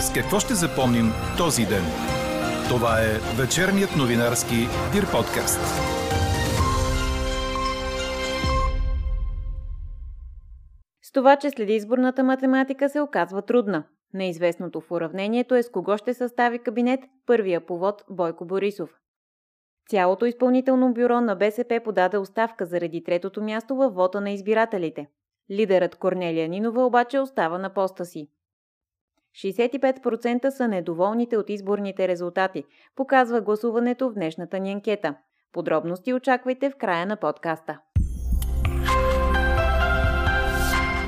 С какво ще запомним този ден? Това е вечерният новинарски Дир подкаст. С това, че след изборната математика се оказва трудна. Неизвестното в уравнението е с кого ще състави кабинет първия повод Бойко Борисов. Цялото изпълнително бюро на БСП подаде оставка заради третото място във вота на избирателите. Лидерът Корнелия Нинова обаче остава на поста си. 65% са недоволните от изборните резултати, показва гласуването в днешната ни анкета. Подробности очаквайте в края на подкаста.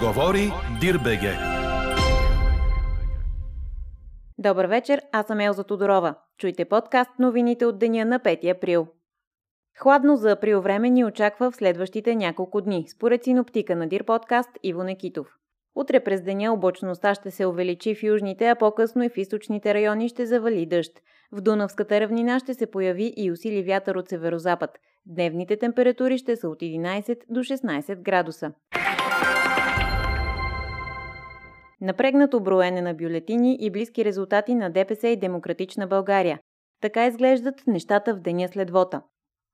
Говори Дирбеге. Добър вечер, аз съм Елза Тодорова. Чуйте подкаст новините от деня на 5 април. Хладно за април време ни очаква в следващите няколко дни, според синоптика на Дир подкаст Иво Некитов. Утре през деня облачността ще се увеличи в южните, а по-късно и в източните райони ще завали дъжд. В Дунавската равнина ще се появи и усили вятър от северозапад. Дневните температури ще са от 11 до 16 градуса. Напрегнато броене на бюлетини и близки резултати на ДПС и Демократична България. Така изглеждат нещата в деня след вота.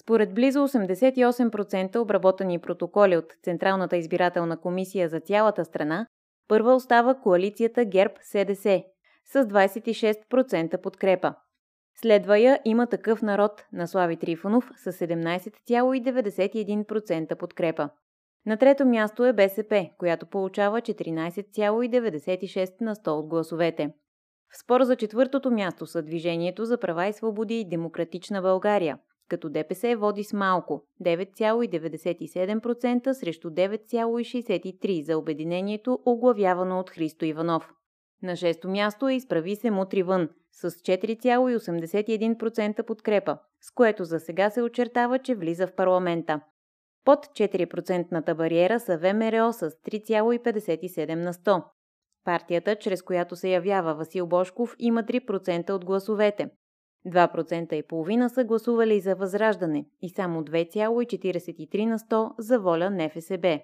Според близо 88% обработени протоколи от Централната избирателна комисия за цялата страна, първа остава коалицията ГЕРБ-СДС с 26% подкрепа. Следва я има такъв народ на Слави Трифонов с 17,91% подкрепа. На трето място е БСП, която получава 14,96 на 100 от гласовете. В спор за четвъртото място са Движението за права и свободи и Демократична България, като ДПС води с малко 9,97% срещу 9,63% за обединението, оглавявано от Христо Иванов. На шесто място е изправи се мутри вън с 4,81% подкрепа, с което за сега се очертава, че влиза в парламента. Под 4% бариера са ВМРО с 3,57 на 100. Партията, чрез която се явява Васил Бошков, има 3% от гласовете. 2% и половина са гласували за Възраждане и само 2,43 на 100 за воля НФСБ.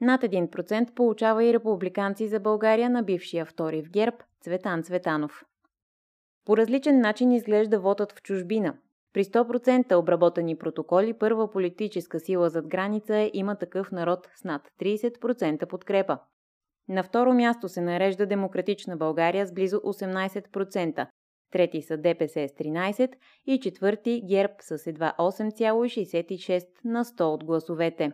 Над 1% получава и републиканци за България на бившия втори в ГЕРБ Цветан Цветанов. По различен начин изглежда вотът в чужбина. При 100% обработени протоколи първа политическа сила зад граница има такъв народ с над 30% подкрепа. На второ място се нарежда Демократична България с близо 18%, трети са ДПС с 13% и четвърти ГЕРБ с едва 8,66% на 100 от гласовете.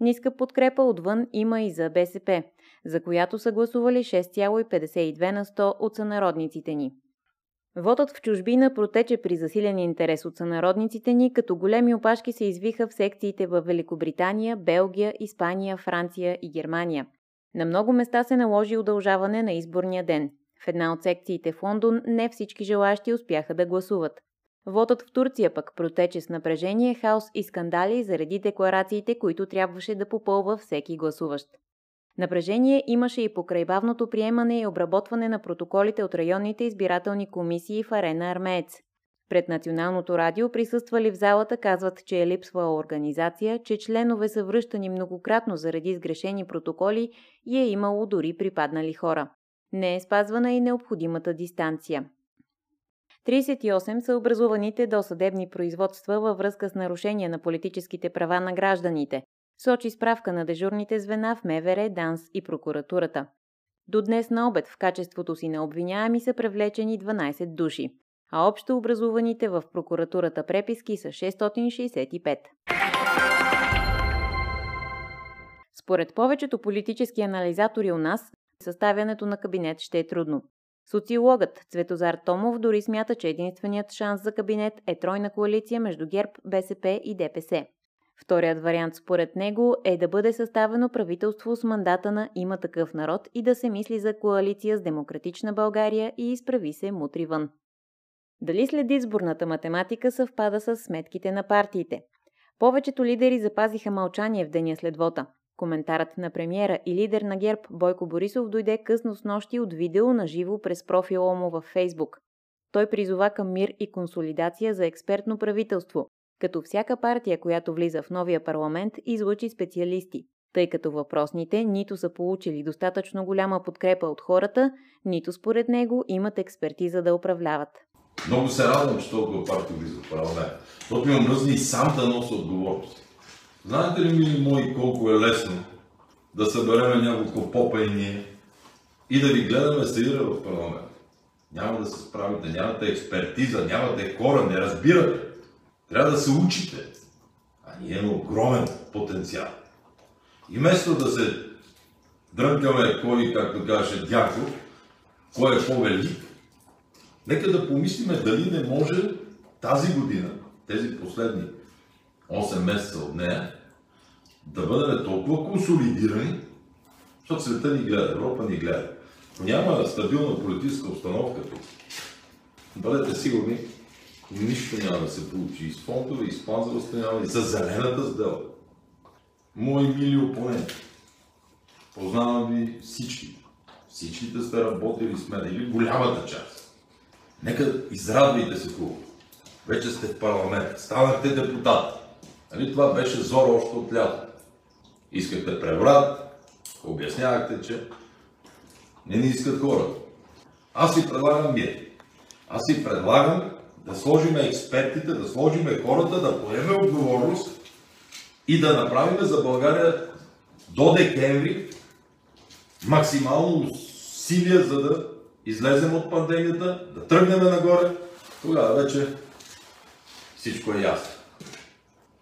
Ниска подкрепа отвън има и за БСП, за която са гласували 6,52 на 100 от сънародниците ни. Вотът в чужбина протече при засилен интерес от сънародниците ни, като големи опашки се извиха в секциите в Великобритания, Белгия, Испания, Франция и Германия. На много места се наложи удължаване на изборния ден. В една от секциите в Лондон не всички желащи успяха да гласуват. Вотът в Турция пък протече с напрежение, хаос и скандали заради декларациите, които трябваше да попълва всеки гласуващ. Напрежение имаше и покрай бавното приемане и обработване на протоколите от районните избирателни комисии в арена Армеец. Пред Националното радио присъствали в залата казват, че е липсвала организация, че членове са връщани многократно заради сгрешени протоколи и е имало дори припаднали хора. Не е спазвана и необходимата дистанция. 38 са образуваните досъдебни производства във връзка с нарушения на политическите права на гражданите, сочи справка на дежурните звена в МВР, ДАНС и прокуратурата. До днес на обед в качеството си на обвиняеми са привлечени 12 души, а общо образуваните в прокуратурата преписки са 665. Според повечето политически анализатори у нас, съставянето на кабинет ще е трудно. Социологът Цветозар Томов дори смята, че единственият шанс за кабинет е тройна коалиция между ГЕРБ, БСП и ДПС. Вторият вариант според него е да бъде съставено правителство с мандата на има такъв народ и да се мисли за коалиция с Демократична България и изправи се мутри вън. Дали след изборната математика съвпада с сметките на партиите? Повечето лидери запазиха мълчание в деня след вота. Коментарът на премиера и лидер на ГЕРБ Бойко Борисов дойде късно с нощи от видео на живо през профила му във Фейсбук. Той призова към мир и консолидация за експертно правителство, като всяка партия, която влиза в новия парламент, излучи специалисти. тъй като въпросните нито са получили достатъчно голяма подкрепа от хората, нито според него имат експертиза да управляват. Много се радвам, че толкова партии влизат в парламент, защото имам мръзни и сам да нося отговорност. Знаете ли, мили мои, колко е лесно да събереме няколко попа и ние и да ви гледаме сеира в парламент? Няма да се справите, нямате експертиза, нямате хора, не разбирате. Трябва да се учите. А ние имаме огромен потенциал. И вместо да се дрънкаме кой, както каже Дяков, кой е по-велик, нека да помислиме дали не може тази година, тези последни 8 месеца от нея, да бъдем толкова консолидирани, защото света ни гледа, Европа ни гледа. Няма стабилна политическа обстановка тук. Бъдете сигурни, нищо няма да се получи и с фондове, и с план за възстановяване, и за зелената сделка. Мои мили опоненти, познавам ви всички. Всичките сте работили с мен, или голямата част. Нека израдвайте се хубаво. Вече сте в парламент, станахте депутат. Нали това беше зора още от лято. Искахте преврат, обяснявахте, че не ни искат хората. Аз си предлагам мир. Аз си предлагам да сложим експертите, да сложим хората, да поеме отговорност и да направим за България до декември максимално усилия, за да излезем от пандемията, да тръгнем нагоре. Тогава вече всичко е ясно.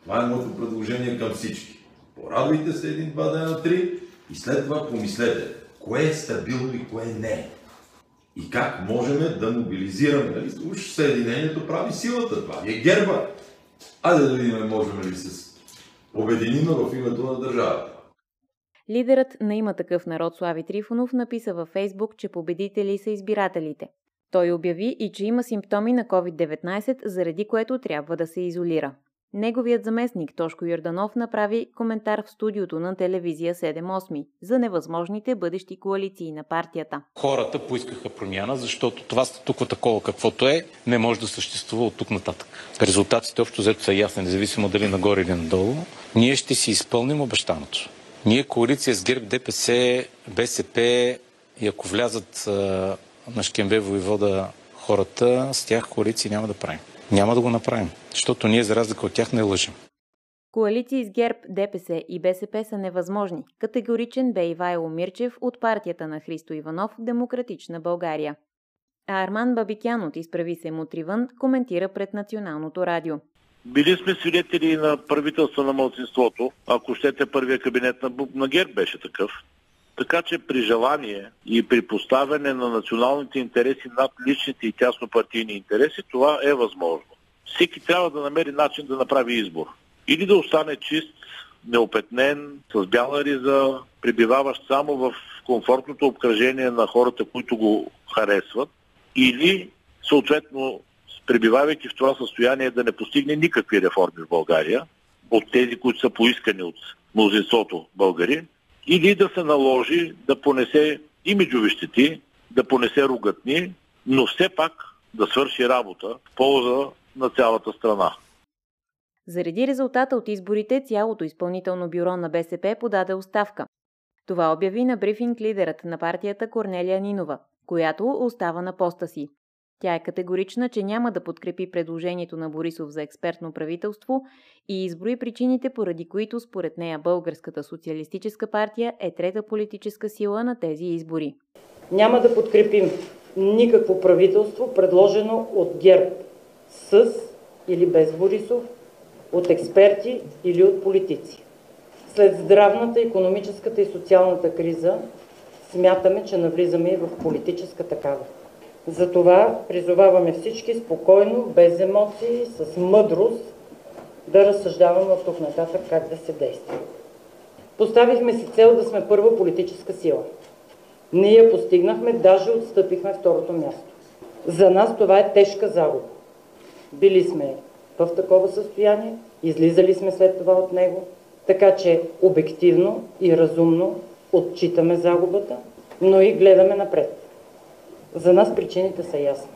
Това е моето предложение към всички. Порадвайте се един, два дена, три и след това помислете кое е стабилно и кое не е. И как можем да мобилизираме. Нали? Уж Съединението прави силата. Това е герба. Айде да видим, можем ли се обединим в името на държавата. Лидерът на има такъв народ Слави Трифонов написа във Фейсбук, че победители са избирателите. Той обяви и че има симптоми на COVID-19, заради което трябва да се изолира. Неговият заместник Тошко Йорданов направи коментар в студиото на телевизия 7-8 за невъзможните бъдещи коалиции на партията. Хората поискаха промяна, защото това статуква такова каквото е, не може да съществува от тук нататък. Резултатите общо взето са ясни, независимо дали нагоре или надолу. Ние ще си изпълним обещаното. Ние коалиция с ГЕРБ, ДПС, БСП и ако влязат на Шкембе воевода хората, с тях коалиции няма да правим. Няма да го направим, защото ние за разлика от тях не лъжим. Коалиции с ГЕРБ, ДПС и БСП са невъзможни. Категоричен бе Ивайло Мирчев от партията на Христо Иванов Демократична България. А Арман Бабикян от Изправи се Мутривън коментира пред Националното радио. Били сме свидетели на правителство на младсинството. Ако щете, първия кабинет на, на ГЕРБ беше такъв. Така че при желание и при поставяне на националните интереси над личните и тясно партийни интереси, това е възможно. Всеки трябва да намери начин да направи избор. Или да остане чист, неопетнен, с бяла риза, пребиваващ само в комфортното обкръжение на хората, които го харесват, или съответно пребивавайки в това състояние да не постигне никакви реформи в България, от тези, които са поискани от мнозинството българи, или да се наложи да понесе имиджови щети, да понесе ругатни, но все пак да свърши работа в полза на цялата страна. Заради резултата от изборите, цялото изпълнително бюро на БСП подаде оставка. Това обяви на брифинг лидерът на партията Корнелия Нинова, която остава на поста си. Тя е категорична, че няма да подкрепи предложението на Борисов за експертно правителство и изброи причините, поради които според нея Българската социалистическа партия е трета политическа сила на тези избори. Няма да подкрепим никакво правителство, предложено от ГЕРБ с или без Борисов, от експерти или от политици. След здравната, економическата и социалната криза смятаме, че навлизаме и в политическа такава. Затова призоваваме всички спокойно, без емоции, с мъдрост да разсъждаваме от тук нататък как да се действа. Поставихме си цел да сме първа политическа сила. Ние я постигнахме, даже отстъпихме второто място. За нас това е тежка загуба. Били сме в такова състояние, излизали сме след това от него, така че обективно и разумно отчитаме загубата, но и гледаме напред. За нас причините са ясни.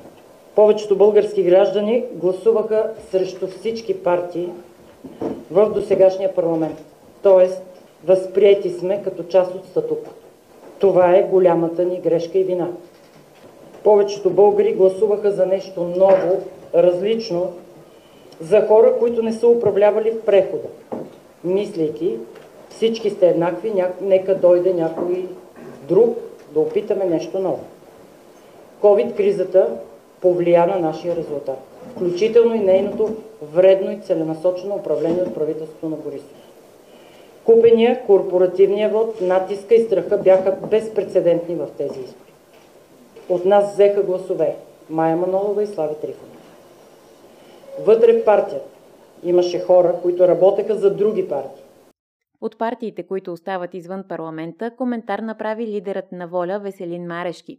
Повечето български граждани гласуваха срещу всички партии в досегашния парламент. Тоест, Възприяти сме като част от статуквото. Това е голямата ни грешка и вина. Повечето българи гласуваха за нещо ново, различно, за хора, които не са управлявали в прехода, мислейки, всички сте еднакви, нека дойде някой друг да опитаме нещо ново. COVID-кризата повлия на нашия резултат, включително и нейното вредно и целенасочено управление от правителството на Борисов. Купения, корпоративния вод, натиска и страха бяха безпредседентни в тези избори. От нас взеха гласове Майя Манолова и Слави Трифонов. Вътре в партията имаше хора, които работеха за други партии. От партиите, които остават извън парламента, коментар направи лидерът на воля Веселин Марешки.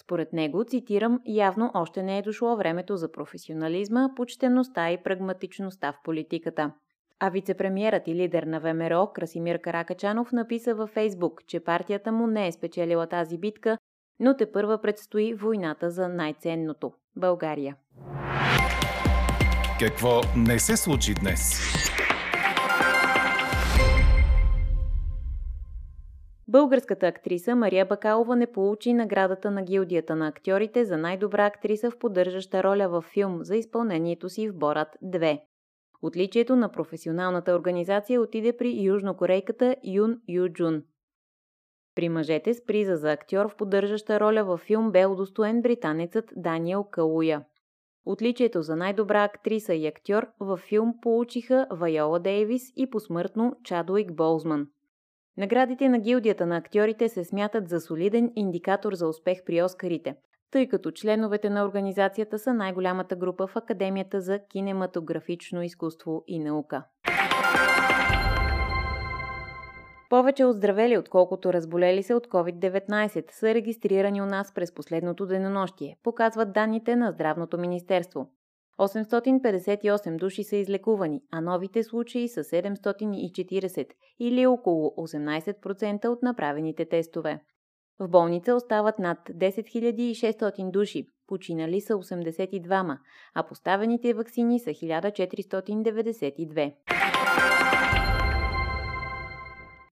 Според него, цитирам, явно още не е дошло времето за професионализма, почтеността и прагматичността в политиката. А вицепремьерът и лидер на ВМРО Красимир Каракачанов написа във Фейсбук, че партията му не е спечелила тази битка, но те първа предстои войната за най-ценното – България. Какво не се случи днес? Българската актриса Мария Бакалова не получи наградата на гилдията на актьорите за най-добра актриса в поддържаща роля във филм за изпълнението си в Борат 2. Отличието на професионалната организация отиде при южнокорейката Юн Юджун. При мъжете с приза за актьор в поддържаща роля във филм бе удостоен британецът Даниел Калуя. Отличието за най-добра актриса и актьор във филм получиха Вайола Дейвис и посмъртно Чадуик Болзман. Наградите на гилдията на актьорите се смятат за солиден индикатор за успех при Оскарите, тъй като членовете на организацията са най-голямата група в Академията за кинематографично изкуство и наука. Повече оздравели, отколкото разболели се от COVID-19, са регистрирани у нас през последното денонощие, показват данните на Здравното министерство. 858 души са излекувани, а новите случаи са 740 или около 18% от направените тестове. В болница остават над 10 600 души, починали са 82, а поставените вакцини са 1492.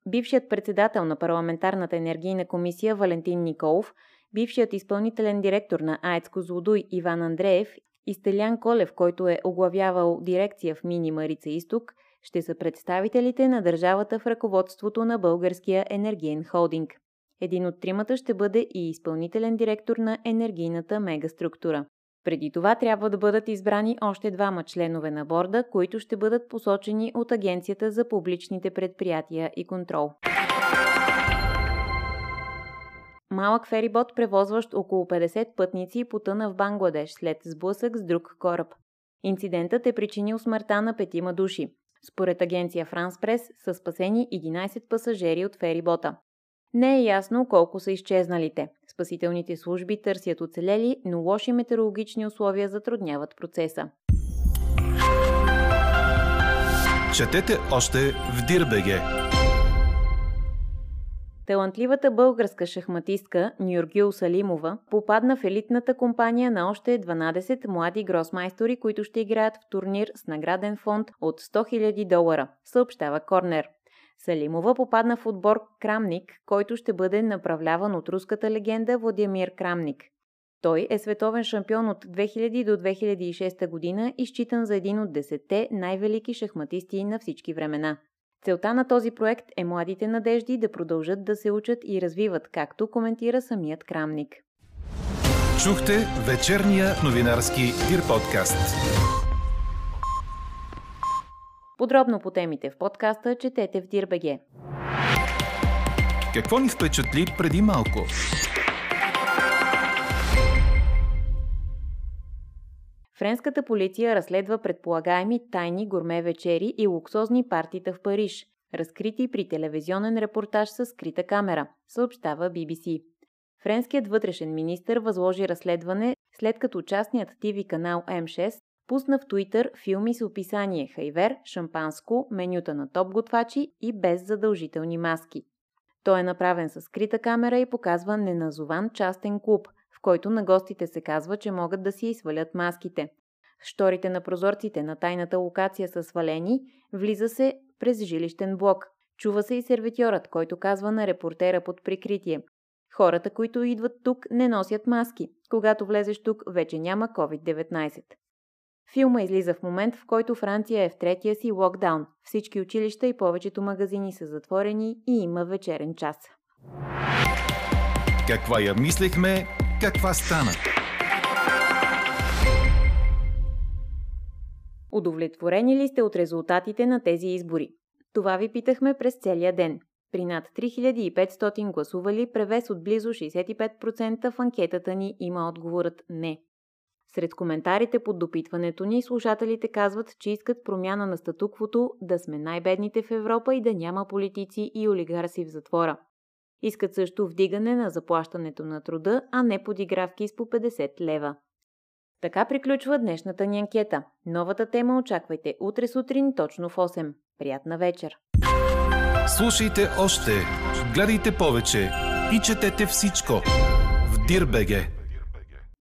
Бившият председател на парламентарната енергийна комисия Валентин Николов, бившият изпълнителен директор на АЕЦ Козлодуй Иван Андреев и Стелян Колев, който е оглавявал дирекция в Мини Марица Изток, ще са представителите на държавата в ръководството на Българския енергиен холдинг. Един от тримата ще бъде и изпълнителен директор на енергийната мегаструктура. Преди това трябва да бъдат избрани още двама членове на борда, които ще бъдат посочени от Агенцията за публичните предприятия и контрол. Малък ферибот, превозващ около 50 пътници, потъна в Бангладеш след сблъсък с друг кораб. Инцидентът е причинил смъртта на петима души. Според агенция Франс Прес са спасени 11 пасажери от ферибота. Не е ясно колко са изчезналите. Спасителните служби търсят оцелели, но лоши метеорологични условия затрудняват процеса. Четете още в Дирбеге! Талантливата българска шахматистка Нюргюл Салимова попадна в елитната компания на още 12 млади гросмайстори, които ще играят в турнир с награден фонд от 100 000 долара, съобщава Корнер. Салимова попадна в отбор Крамник, който ще бъде направляван от руската легенда Владимир Крамник. Той е световен шампион от 2000 до 2006 година и считан за един от десетте най-велики шахматисти на всички времена. Целта на този проект е младите надежди да продължат да се учат и развиват, както коментира самият Крамник. Чухте вечерния новинарски Дир подкаст. Подробно по темите в подкаста четете в Дирбеге. Какво ни впечатли преди малко? Френската полиция разследва предполагаеми тайни гурме вечери и луксозни партита в Париж, разкрити при телевизионен репортаж с скрита камера, съобщава BBC. Френският вътрешен министр възложи разследване, след като частният ТВ канал М6 пусна в Туитър филми с описание хайвер, шампанско, менюта на топ готвачи и без задължителни маски. Той е направен с скрита камера и показва неназован частен клуб, който на гостите се казва, че могат да си изсвалят маските. Шторите на прозорците на тайната локация са свалени, влиза се през жилищен блок. Чува се и сервитьорът, който казва на репортера под прикритие. Хората, които идват тук, не носят маски. Когато влезеш тук, вече няма COVID-19. Филма излиза в момент, в който Франция е в третия си локдаун. Всички училища и повечето магазини са затворени и има вечерен час. Каква я мислехме, каква стана? Удовлетворени ли сте от резултатите на тези избори? Това ви питахме през целия ден. При над 3500 гласували, превес от близо 65% в анкетата ни има отговорът не. Сред коментарите под допитването ни, слушателите казват, че искат промяна на статуквото, да сме най-бедните в Европа и да няма политици и олигарси в затвора. Искат също вдигане на заплащането на труда, а не подигравки с по 50 лева. Така приключва днешната ни анкета. Новата тема очаквайте утре сутрин точно в 8. Приятна вечер! Слушайте още, гледайте повече и четете всичко в Дирбеге.